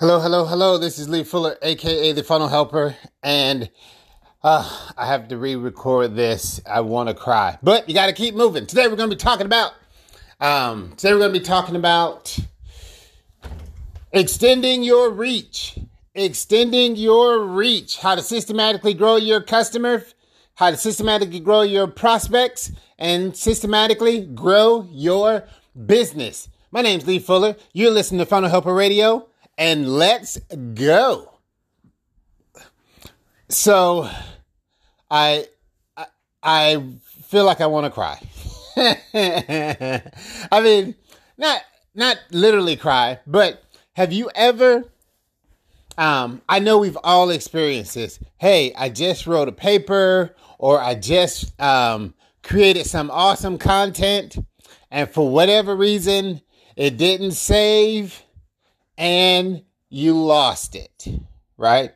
Hello, hello, hello. This is Lee Fuller, aka the Funnel Helper, and uh, I have to re-record this. I want to cry, but you got to keep moving. Today we're going to be talking about. Um, today we're going to be talking about extending your reach, extending your reach. How to systematically grow your customer, how to systematically grow your prospects, and systematically grow your business. My name's Lee Fuller. You're listening to Funnel Helper Radio and let's go. So, I, I, I feel like I want to cry. I mean, not not literally cry, but have you ever? Um, I know we've all experienced this. Hey, I just wrote a paper, or I just um, created some awesome content, and for whatever reason, it didn't save and you lost it, right?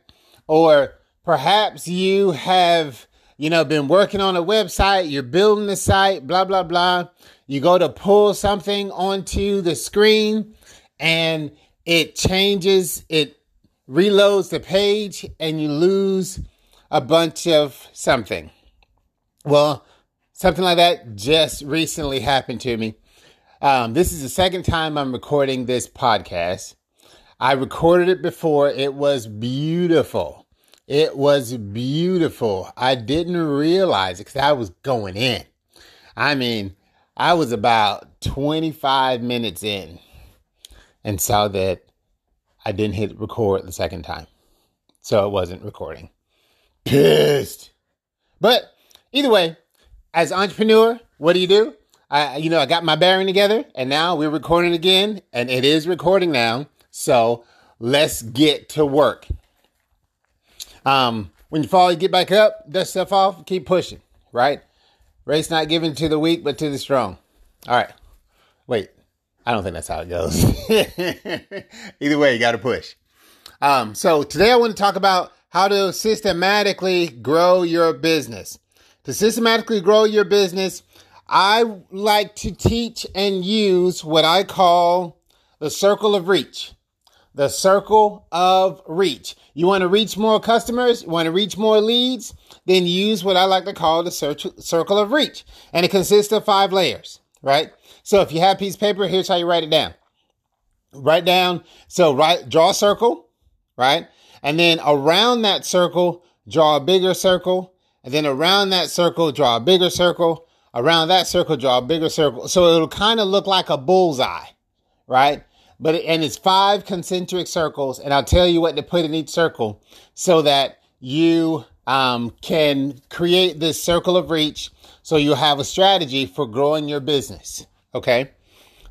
Or perhaps you have, you know, been working on a website, you're building the site, blah, blah, blah. You go to pull something onto the screen and it changes, it reloads the page and you lose a bunch of something. Well, something like that just recently happened to me. Um, this is the second time I'm recording this podcast. I recorded it before. It was beautiful. It was beautiful. I didn't realize it because I was going in. I mean, I was about 25 minutes in and saw that I didn't hit record the second time. So it wasn't recording. Pissed. But either way, as entrepreneur, what do you do? I, you know, I got my bearing together and now we're recording again and it is recording now. So let's get to work. Um, when you fall, you get back up, dust stuff off, keep pushing, right? Race not given to the weak, but to the strong. All right. Wait, I don't think that's how it goes. Either way, you got to push. Um, so today I want to talk about how to systematically grow your business. To systematically grow your business, I like to teach and use what I call the circle of reach the circle of reach. You want to reach more customers, you want to reach more leads, then use what I like to call the circle of reach. And it consists of five layers, right? So if you have piece of paper, here's how you write it down. Write down, so write, draw a circle, right? And then around that circle, draw a bigger circle. And then around that circle, draw a bigger circle. Around that circle, draw a bigger circle. So it'll kind of look like a bullseye, right? But and it's five concentric circles, and I'll tell you what to put in each circle so that you um, can create this circle of reach. So you have a strategy for growing your business. Okay,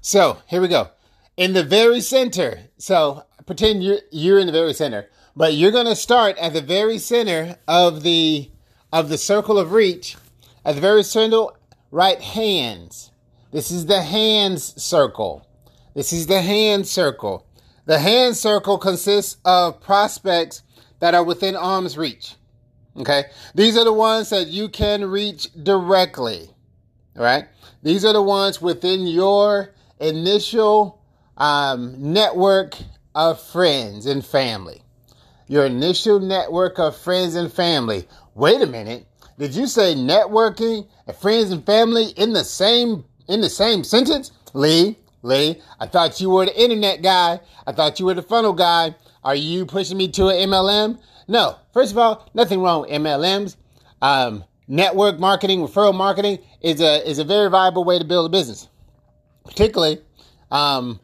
so here we go. In the very center, so pretend you're you're in the very center, but you're going to start at the very center of the of the circle of reach. At the very center, right hands. This is the hands circle. This is the hand circle. The hand circle consists of prospects that are within arm's reach. Okay. These are the ones that you can reach directly. All right. These are the ones within your initial um, network of friends and family. Your initial network of friends and family. Wait a minute. Did you say networking and friends and family in the same in the same sentence? Lee, Lee, I thought you were the internet guy. I thought you were the funnel guy. Are you pushing me to an MLM? No. First of all, nothing wrong with MLMs. Um, network marketing, referral marketing is a is a very viable way to build a business, particularly um,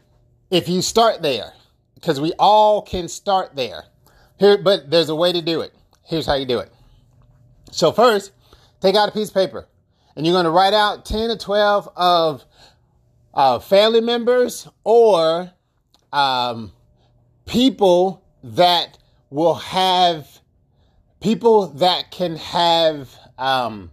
if you start there, because we all can start there. Here, but there's a way to do it. Here's how you do it. So first, take out a piece of paper, and you're going to write out ten or twelve of uh, family members or um, people that will have people that can have um,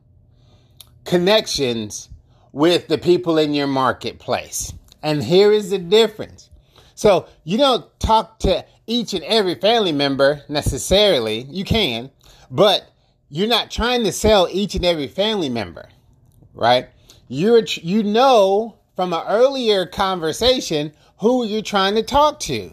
connections with the people in your marketplace. And here is the difference. So you don't talk to each and every family member necessarily. You can, but you're not trying to sell each and every family member, right? You're, you know from an earlier conversation who you're trying to talk to.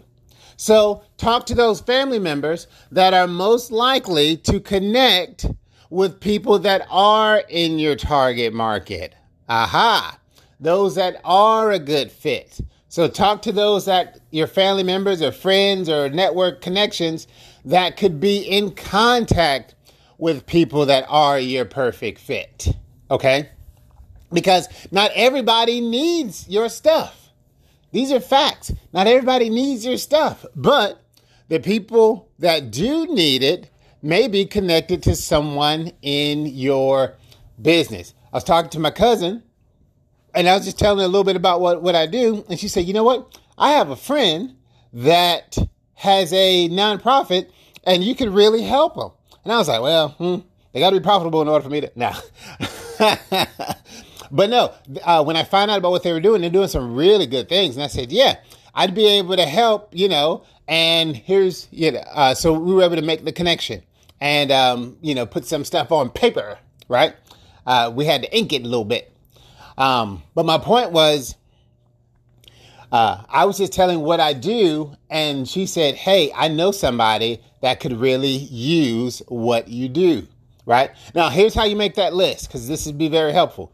So talk to those family members that are most likely to connect with people that are in your target market. Aha. Those that are a good fit. So talk to those that your family members or friends or network connections that could be in contact with people that are your perfect fit. Okay? Because not everybody needs your stuff. These are facts. Not everybody needs your stuff, but the people that do need it may be connected to someone in your business. I was talking to my cousin and I was just telling her a little bit about what, what I do. And she said, you know what? I have a friend that has a nonprofit and you could really help them. And I was like, well, hmm, they got to be profitable in order for me to, nah. but no, uh, when I found out about what they were doing, they're doing some really good things. And I said, yeah, I'd be able to help, you know, and here's, you know, uh, so we were able to make the connection and, um, you know, put some stuff on paper, right? Uh, we had to ink it a little bit. Um, but my point was, uh, I was just telling what I do, and she said, Hey, I know somebody that could really use what you do. Right now, here's how you make that list because this would be very helpful.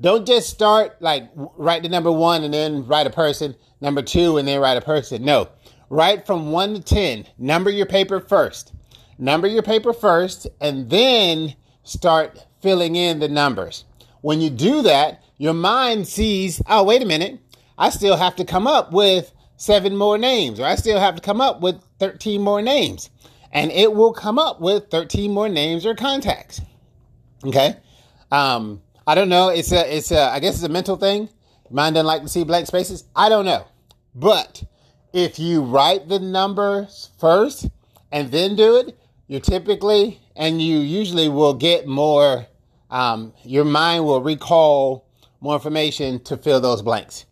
Don't just start like write the number one and then write a person, number two and then write a person. No, write from one to 10. Number your paper first. Number your paper first, and then start filling in the numbers. When you do that, your mind sees, oh, wait a minute, I still have to come up with seven more names, or I still have to come up with 13 more names. And it will come up with 13 more names or contacts. Okay. Um, I don't know. It's a, it's a, I guess it's a mental thing. Mind doesn't like to see blank spaces. I don't know. But if you write the numbers first and then do it, you typically and you usually will get more, um, your mind will recall more information to fill those blanks.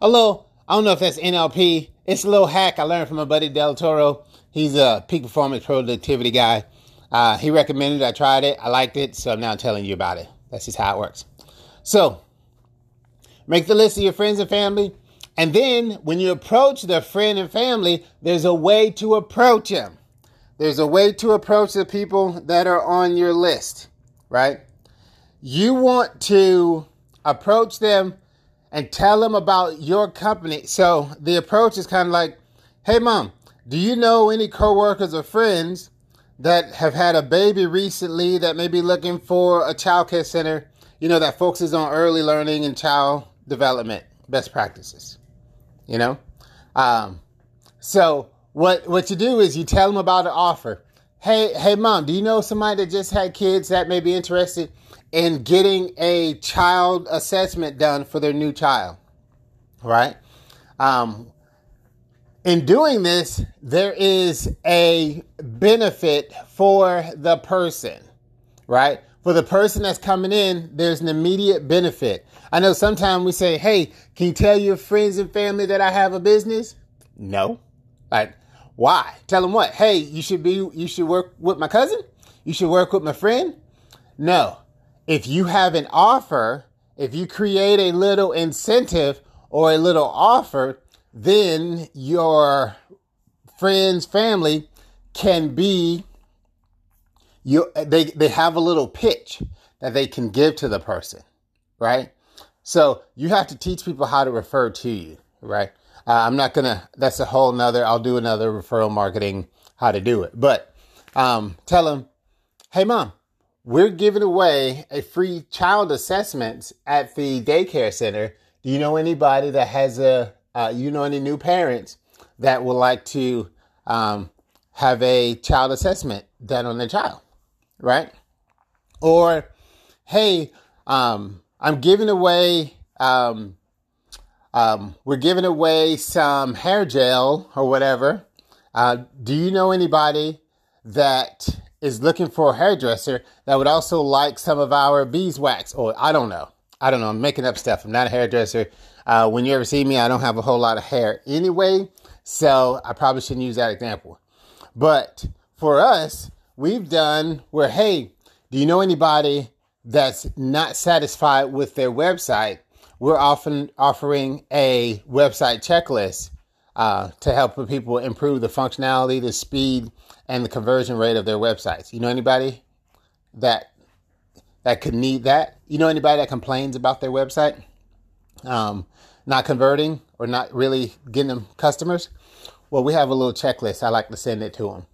A little, I don't know if that's NLP. It's a little hack I learned from my buddy Del Toro. He's a peak performance productivity guy. Uh, he recommended it. I tried it. I liked it. So I'm now telling you about it. That's just how it works. So make the list of your friends and family. And then when you approach the friend and family, there's a way to approach them. There's a way to approach the people that are on your list, right? You want to approach them and tell them about your company. So the approach is kind of like, hey, mom, do you know any coworkers or friends that have had a baby recently that may be looking for a child care center, you know, that focuses on early learning and child development best practices, you know? Um, so what, what you do is you tell them about an offer. Hey, hey, mom, do you know somebody that just had kids that may be interested in getting a child assessment done for their new child? Right? Um, in doing this, there is a benefit for the person, right? For the person that's coming in, there's an immediate benefit. I know sometimes we say, Hey, can you tell your friends and family that I have a business? No. Like, why? Tell them what? Hey, you should be, you should work with my cousin? You should work with my friend? No. If you have an offer, if you create a little incentive or a little offer, then your friends, family can be you they they have a little pitch that they can give to the person, right? So you have to teach people how to refer to you, right? Uh, I'm not gonna. That's a whole nother. I'll do another referral marketing how to do it. But um, tell them, hey mom, we're giving away a free child assessment at the daycare center. Do you know anybody that has a? Uh, you know any new parents that would like to um, have a child assessment done on their child, right? Or, hey, um, I'm giving away um, um, we're giving away some hair gel or whatever. Uh, do you know anybody that is looking for a hairdresser that would also like some of our beeswax? Or I don't know. I don't know. I'm making up stuff. I'm not a hairdresser. Uh, when you ever see me, I don't have a whole lot of hair anyway. So I probably shouldn't use that example. But for us, we've done where, hey, do you know anybody that's not satisfied with their website we're often offering a website checklist uh, to help people improve the functionality, the speed, and the conversion rate of their websites. You know anybody that that could need that? You know anybody that complains about their website um, not converting or not really getting them customers? Well, we have a little checklist. I like to send it to them,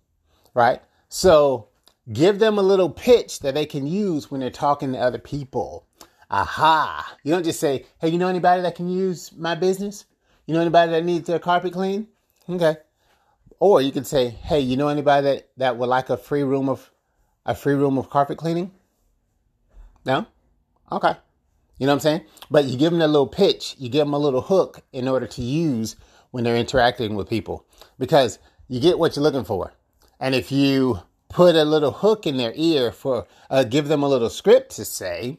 right? So give them a little pitch that they can use when they're talking to other people. Aha! You don't just say, "Hey, you know anybody that can use my business? You know anybody that needs their carpet clean?" Okay. Or you can say, "Hey, you know anybody that that would like a free room of a free room of carpet cleaning?" No? Okay. You know what I'm saying? But you give them a little pitch, you give them a little hook in order to use when they're interacting with people because you get what you're looking for. And if you put a little hook in their ear for, uh, give them a little script to say,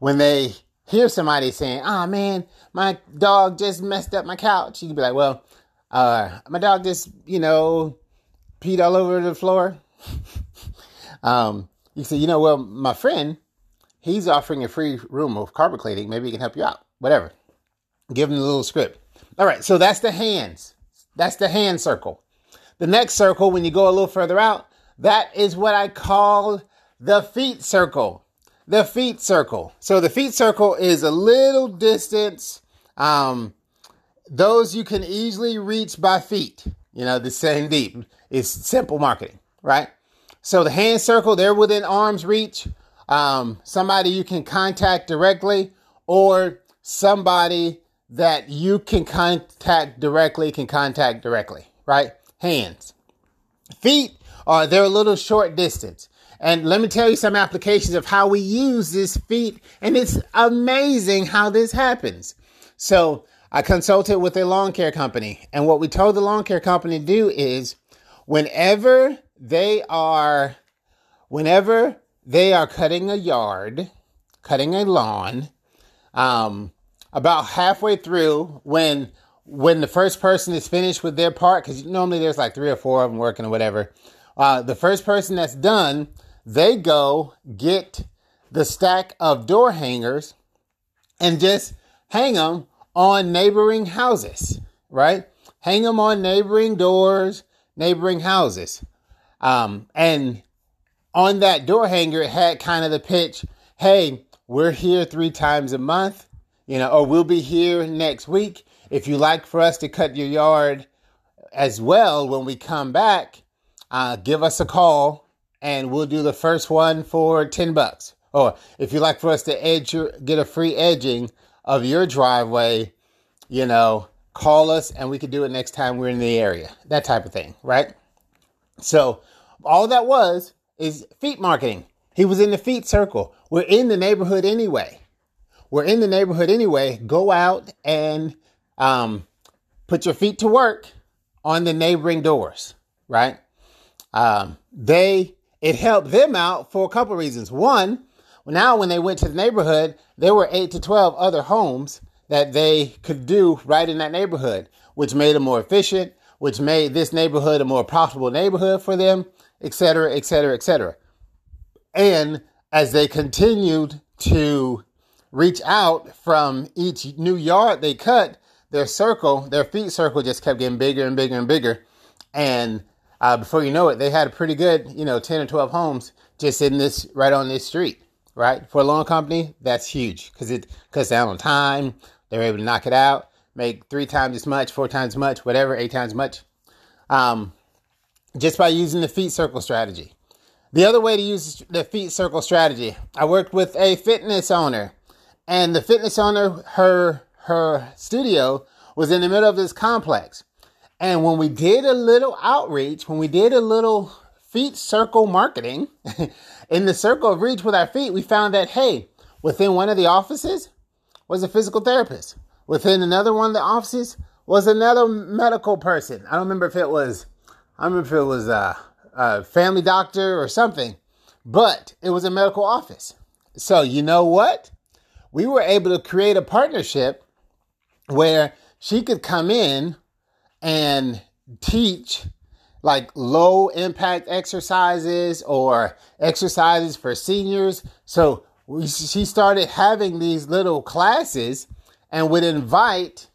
when they hear somebody saying, oh man, my dog just messed up my couch, you can be like, well, uh, my dog just, you know, peed all over the floor. um, you say, you know, well, my friend, he's offering a free room of carpet cleaning. Maybe he can help you out. Whatever. Give him the little script. All right. So that's the hands. That's the hand circle. The next circle, when you go a little further out, that is what I call the feet circle. The feet circle. So the feet circle is a little distance. Um, those you can easily reach by feet. You know, the same deep. It's simple marketing, right? So the hand circle, they're within arm's reach. Um, somebody you can contact directly or somebody that you can contact directly can contact directly, right? Hands. Feet are they're a little short distance. And let me tell you some applications of how we use this feet. And it's amazing how this happens. So I consulted with a lawn care company. And what we told the lawn care company to do is whenever they are, whenever they are cutting a yard, cutting a lawn, um, about halfway through when when the first person is finished with their part, because normally there's like three or four of them working or whatever. Uh, the first person that's done, they go get the stack of door hangers and just hang them on neighboring houses, right? Hang them on neighboring doors, neighboring houses. Um, and on that door hanger, it had kind of the pitch, hey, we're here three times a month, you know, or we'll be here next week. If you like for us to cut your yard as well when we come back, uh, give us a call and we'll do the first one for 10 bucks. Or if you like for us to edge your, get a free edging of your driveway, you know, call us and we could do it next time we're in the area. That type of thing, right? So all that was is feet marketing. He was in the feet circle. We're in the neighborhood anyway. We're in the neighborhood anyway. Go out and um, put your feet to work on the neighboring doors, right? Um, they it helped them out for a couple reasons. One, now when they went to the neighborhood, there were eight to twelve other homes that they could do right in that neighborhood, which made them more efficient, which made this neighborhood a more profitable neighborhood for them, etc., etc., etc. And as they continued to reach out from each new yard they cut, their circle, their feet circle just kept getting bigger and bigger and bigger. And uh, before you know it, they had a pretty good, you know, 10 or 12 homes just in this, right on this street, right? For a loan company, that's huge because it cuts down on time. They're able to knock it out, make three times as much, four times as much, whatever, eight times as much, um, just by using the feet circle strategy. The other way to use the feet circle strategy, I worked with a fitness owner, and the fitness owner, her her studio was in the middle of this complex. And when we did a little outreach, when we did a little feet circle marketing in the circle of reach with our feet, we found that, hey, within one of the offices was a physical therapist. Within another one of the offices was another medical person. I don't remember if it was, I remember if it was a, a family doctor or something, but it was a medical office. So you know what? We were able to create a partnership where she could come in and teach like low impact exercises or exercises for seniors. So we, she started having these little classes and would invite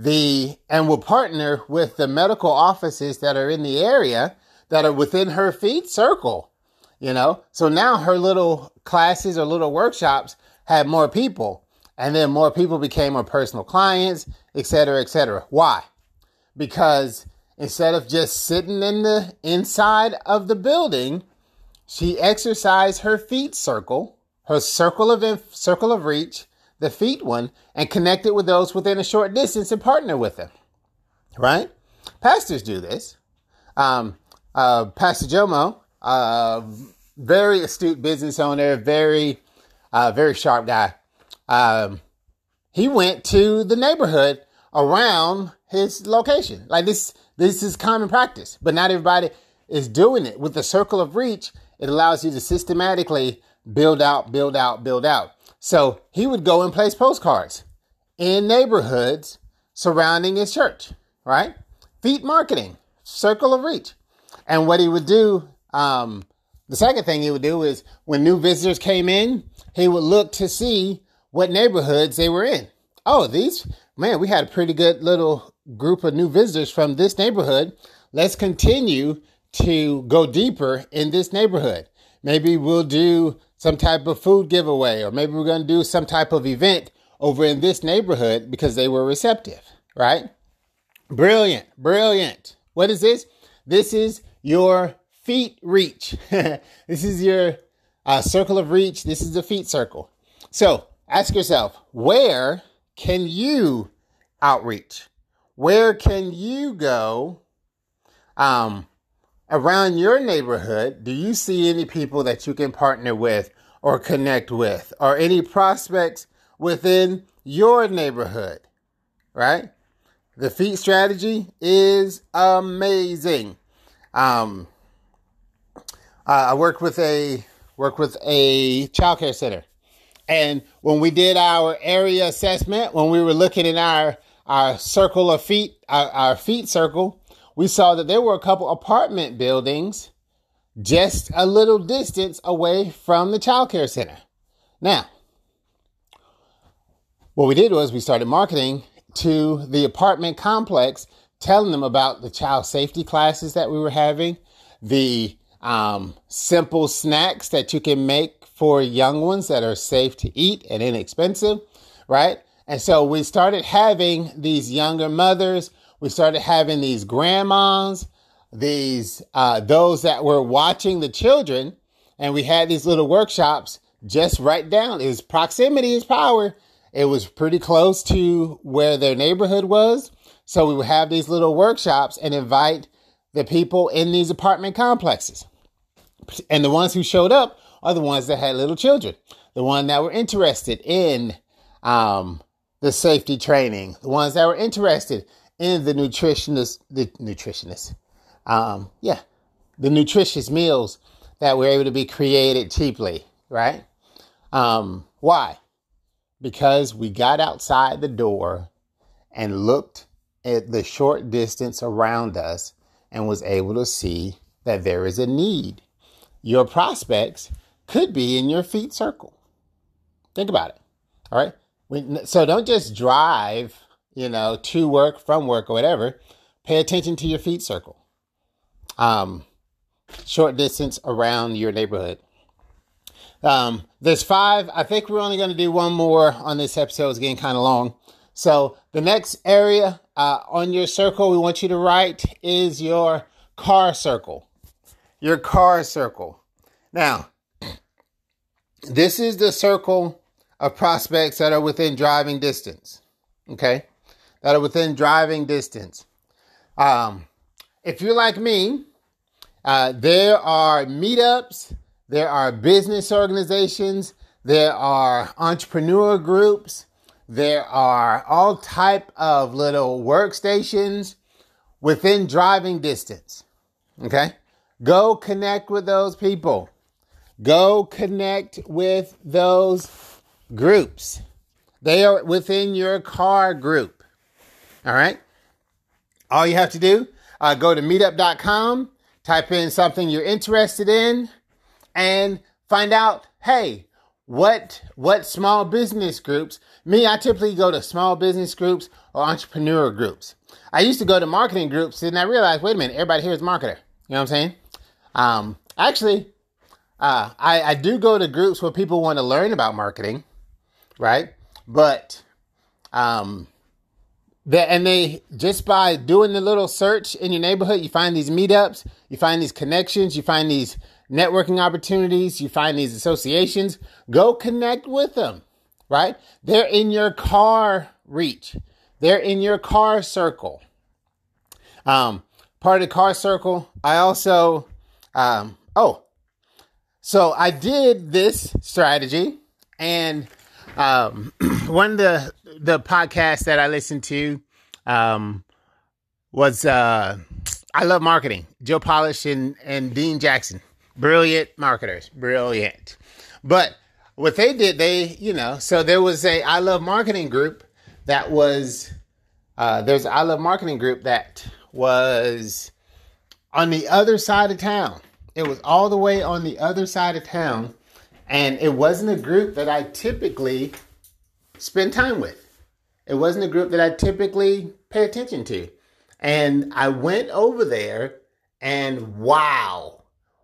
the and will partner with the medical offices that are in the area that are within her feet circle. You know, so now her little classes or little workshops had more people, and then more people became her personal clients, et cetera, et cetera. Why? Because instead of just sitting in the inside of the building, she exercised her feet circle, her circle of circle of reach, the feet one, and connect it with those within a short distance and partner with them. Right? Pastors do this. Um, uh, Pastor Jomo, uh, very astute business owner, very, uh, very sharp guy. Um, he went to the neighborhood around his location. Like this, this is common practice, but not everybody is doing it. With the circle of reach, it allows you to systematically build out, build out, build out. So he would go and place postcards in neighborhoods surrounding his church, right? Feet marketing, circle of reach. And what he would do, um, the second thing he would do is when new visitors came in, he would look to see what neighborhoods they were in. Oh, these, man, we had a pretty good little group of new visitors from this neighborhood. Let's continue to go deeper in this neighborhood. Maybe we'll do some type of food giveaway, or maybe we're going to do some type of event over in this neighborhood because they were receptive, right? Brilliant, brilliant. What is this? This is your feet reach. this is your uh, circle of reach. This is the feet circle. So ask yourself, where can you outreach? Where can you go um, around your neighborhood, do you see any people that you can partner with or connect with or any prospects within your neighborhood? Right? The feet strategy is amazing. Um, I work with a work with a childcare center, and when we did our area assessment, when we were looking in our our circle of feet, our, our feet circle, we saw that there were a couple apartment buildings just a little distance away from the child care center. Now, what we did was we started marketing to the apartment complex, telling them about the child safety classes that we were having, the um, simple snacks that you can make for young ones that are safe to eat and inexpensive, right? And so we started having these younger mothers we started having these grandmas, these uh, those that were watching the children, and we had these little workshops just right down. It was proximity is power. It was pretty close to where their neighborhood was. So we would have these little workshops and invite the people in these apartment complexes. And the ones who showed up are the ones that had little children, the ones that were interested in um, the safety training, the ones that were interested and the nutritionist, the nutritionist, um, yeah, the nutritious meals that were able to be created cheaply, right? Um, why? Because we got outside the door and looked at the short distance around us and was able to see that there is a need. Your prospects could be in your feet circle. Think about it. All right. So don't just drive you know, to work, from work, or whatever, pay attention to your feet circle. Um, short distance around your neighborhood. Um, there's five. I think we're only going to do one more on this episode. It's getting kind of long. So the next area uh, on your circle we want you to write is your car circle. Your car circle. Now, this is the circle of prospects that are within driving distance. Okay that are within driving distance. Um, if you're like me, uh, there are meetups, there are business organizations, there are entrepreneur groups, there are all type of little workstations within driving distance. Okay? Go connect with those people. Go connect with those groups. They are within your car group. All right. All you have to do, uh, go to meetup.com, type in something you're interested in, and find out, hey, what what small business groups. Me, I typically go to small business groups or entrepreneur groups. I used to go to marketing groups, and I realized, wait a minute, everybody here is marketer. You know what I'm saying? Um, actually, uh, I, I do go to groups where people want to learn about marketing, right? But um, that and they just by doing the little search in your neighborhood, you find these meetups, you find these connections, you find these networking opportunities, you find these associations. Go connect with them, right? They're in your car reach. They're in your car circle. Um, part of the car circle. I also, um, oh, so I did this strategy, and um, one of the the podcast that I listened to um, was uh, I love marketing. Joe Polish and and Dean Jackson, brilliant marketers, brilliant. But what they did, they you know, so there was a I love marketing group that was uh, there's I love marketing group that was on the other side of town. It was all the way on the other side of town, and it wasn't a group that I typically spend time with. It wasn't a group that I typically pay attention to. And I went over there, and wow,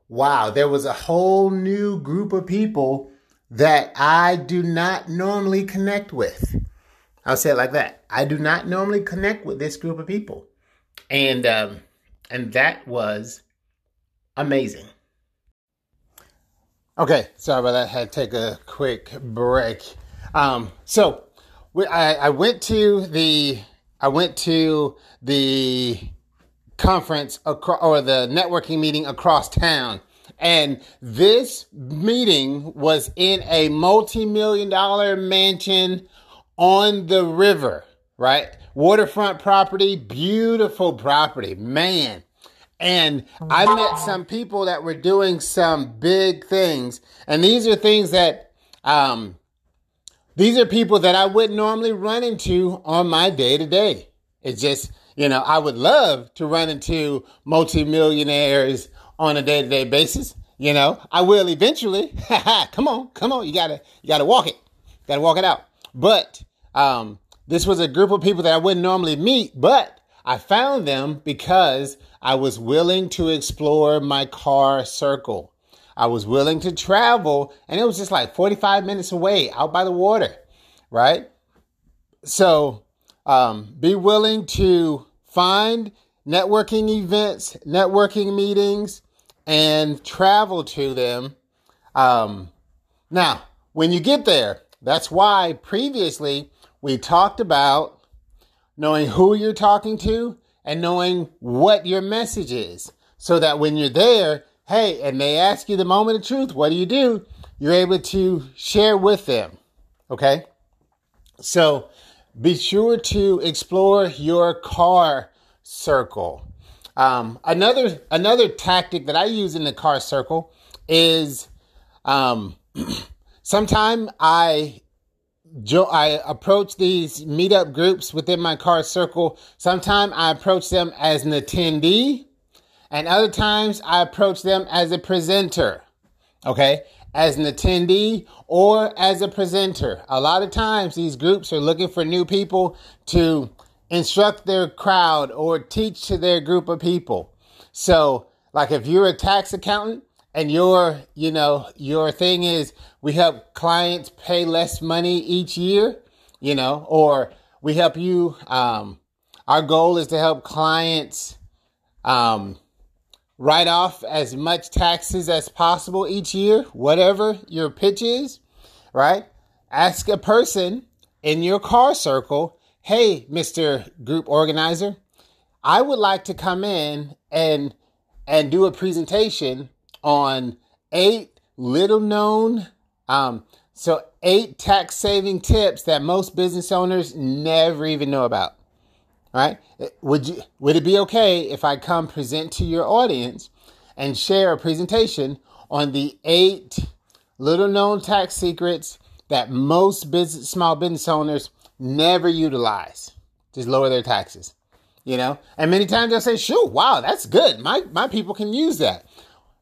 wow, there was a whole new group of people that I do not normally connect with. I'll say it like that. I do not normally connect with this group of people, and um, and that was amazing. Okay, sorry about that. I had to take a quick break. Um, so we, I, I went to the I went to the conference acro- or the networking meeting across town. And this meeting was in a multi-million dollar mansion on the river, right? Waterfront property, beautiful property, man. And I met some people that were doing some big things. And these are things that, um, these are people that I wouldn't normally run into on my day to day. It's just, you know, I would love to run into multimillionaires on a day to day basis. You know, I will eventually. come on, come on. You gotta, you gotta walk it. gotta walk it out. But, um, this was a group of people that I wouldn't normally meet, but I found them because I was willing to explore my car circle. I was willing to travel, and it was just like 45 minutes away out by the water, right? So, um, be willing to find networking events, networking meetings, and travel to them. Um, now, when you get there, that's why previously we talked about knowing who you're talking to and knowing what your message is so that when you're there, hey, and they ask you the moment of truth, what do you do? You're able to share with them. Okay? So be sure to explore your car circle. Um, another another tactic that I use in the car circle is um, sometime I jo- I approach these meetup groups within my car circle. Sometimes I approach them as an attendee, and other times I approach them as a presenter. Okay, as an attendee or as a presenter. A lot of times these groups are looking for new people to instruct their crowd or teach to their group of people. So, like if you're a tax accountant, and your you know your thing is we help clients pay less money each year you know or we help you um, our goal is to help clients um, write off as much taxes as possible each year whatever your pitch is right ask a person in your car circle hey mr group organizer i would like to come in and and do a presentation on eight little known, um, so eight tax saving tips that most business owners never even know about. Right? Would you would it be okay if I come present to your audience and share a presentation on the eight little known tax secrets that most business small business owners never utilize to lower their taxes? You know, and many times they'll say, "Sure, wow, that's good. My my people can use that."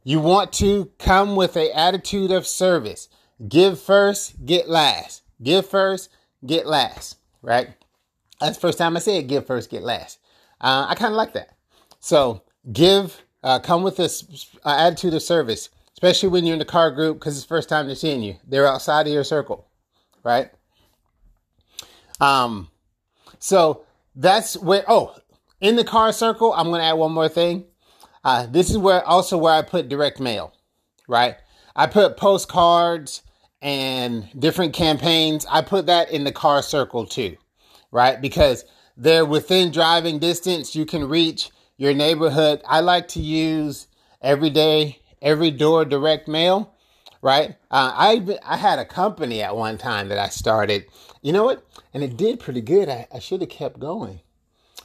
You want to come with an attitude of service. give first, get last. Give first, get last. Right? That's first time I said give first, get last. Uh, I kind of like that. So give, uh, come with this uh, attitude of service, especially when you're in the car group because it's first time they're seeing you. They're outside of your circle, right? Um, so that's where. Oh, in the car circle, I'm going to add one more thing. Uh, this is where also where I put direct mail, right? I put postcards and different campaigns. I put that in the car circle too, right? Because they're within driving distance. You can reach your neighborhood. I like to use every day, every door direct mail, right? Uh, I I had a company at one time that I started. You know what? And it did pretty good. I, I should have kept going.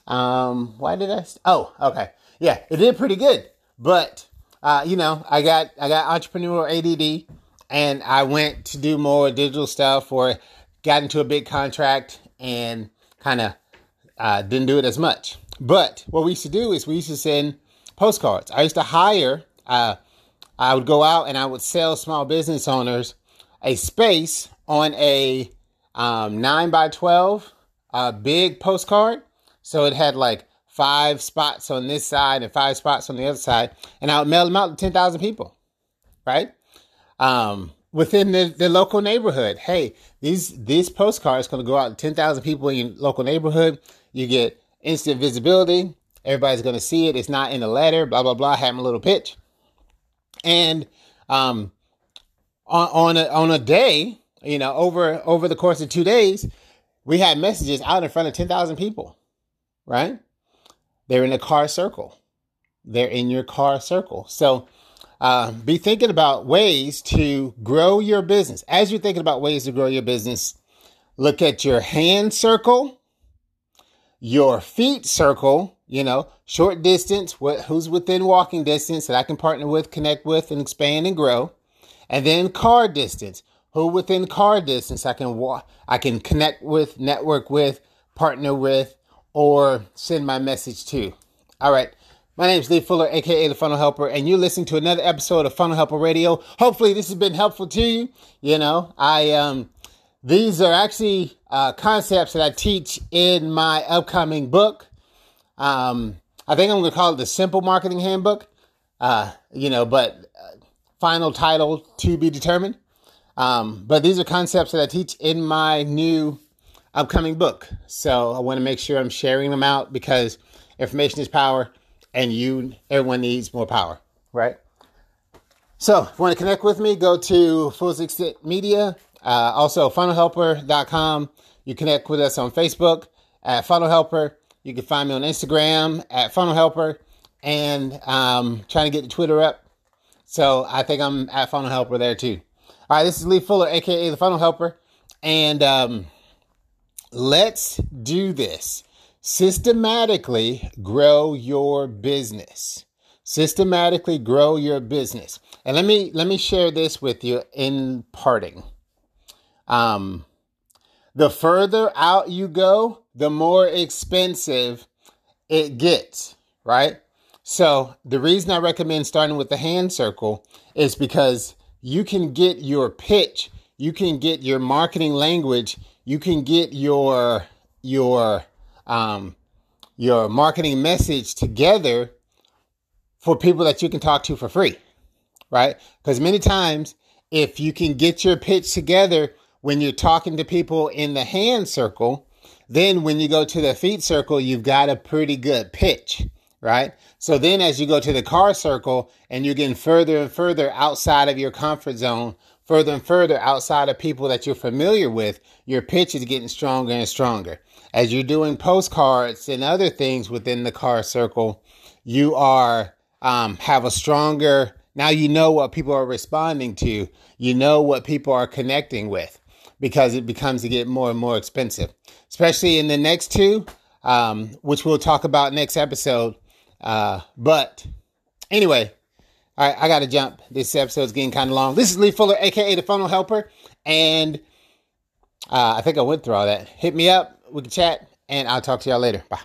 Um, why did I? St- oh, okay. Yeah, it did pretty good. But uh, you know, I got I got entrepreneurial ADD, and I went to do more digital stuff, or got into a big contract, and kind of uh, didn't do it as much. But what we used to do is we used to send postcards. I used to hire. Uh, I would go out and I would sell small business owners a space on a um, nine by twelve uh, big postcard. So it had like five spots on this side and five spots on the other side, and I would mail them out to ten thousand people, right? Um, within the, the local neighborhood. Hey, these these postcards going to go out to ten thousand people in your local neighborhood. You get instant visibility. Everybody's going to see it. It's not in the letter. Blah blah blah. Have a little pitch, and um, on on a, on a day, you know, over over the course of two days, we had messages out in front of ten thousand people, right? They're in a car circle. They're in your car circle. So uh, be thinking about ways to grow your business. As you're thinking about ways to grow your business, look at your hand circle, your feet circle, you know, short distance, what, who's within walking distance that I can partner with, connect with, and expand and grow. And then car distance, who within car distance I can walk, I can connect with, network with, partner with, or send my message to. All right. My name is Lee Fuller, aka The Funnel Helper, and you're listening to another episode of Funnel Helper Radio. Hopefully, this has been helpful to you. You know, I um, these are actually uh, concepts that I teach in my upcoming book. Um, I think I'm going to call it the Simple Marketing Handbook. Uh, you know, but uh, final title to be determined. Um, but these are concepts that I teach in my new upcoming book. So I want to make sure I'm sharing them out because information is power and you, everyone needs more power, right? So if you want to connect with me, go to Full Extent Media, uh, also funnelhelper.com. You connect with us on Facebook at Funnel Helper. You can find me on Instagram at Funnel Helper and um, trying to get the Twitter up. So I think I'm at Funnel Helper there too. All right, this is Lee Fuller, aka the Funnel Helper, and um, let's do this systematically grow your business. Systematically grow your business. And let me let me share this with you in parting. Um the further out you go the more expensive it gets right? So the reason i recommend starting with the hand circle is because you can get your pitch you can get your marketing language you can get your your um, your marketing message together for people that you can talk to for free, right? Because many times, if you can get your pitch together when you're talking to people in the hand circle, then when you go to the feet circle, you've got a pretty good pitch, right? So then as you go to the car circle and you're getting further and further outside of your comfort zone, further and further outside of people that you're familiar with, your pitch is getting stronger and stronger as you're doing postcards and other things within the car circle, you are um, have a stronger. Now you know what people are responding to. You know what people are connecting with because it becomes to get more and more expensive, especially in the next two, um, which we'll talk about next episode. Uh, but anyway, all right, I got to jump. This episode's getting kind of long. This is Lee Fuller, aka the Funnel Helper, and uh, I think I went through all that. Hit me up we can chat, and I'll talk to y'all later. Bye.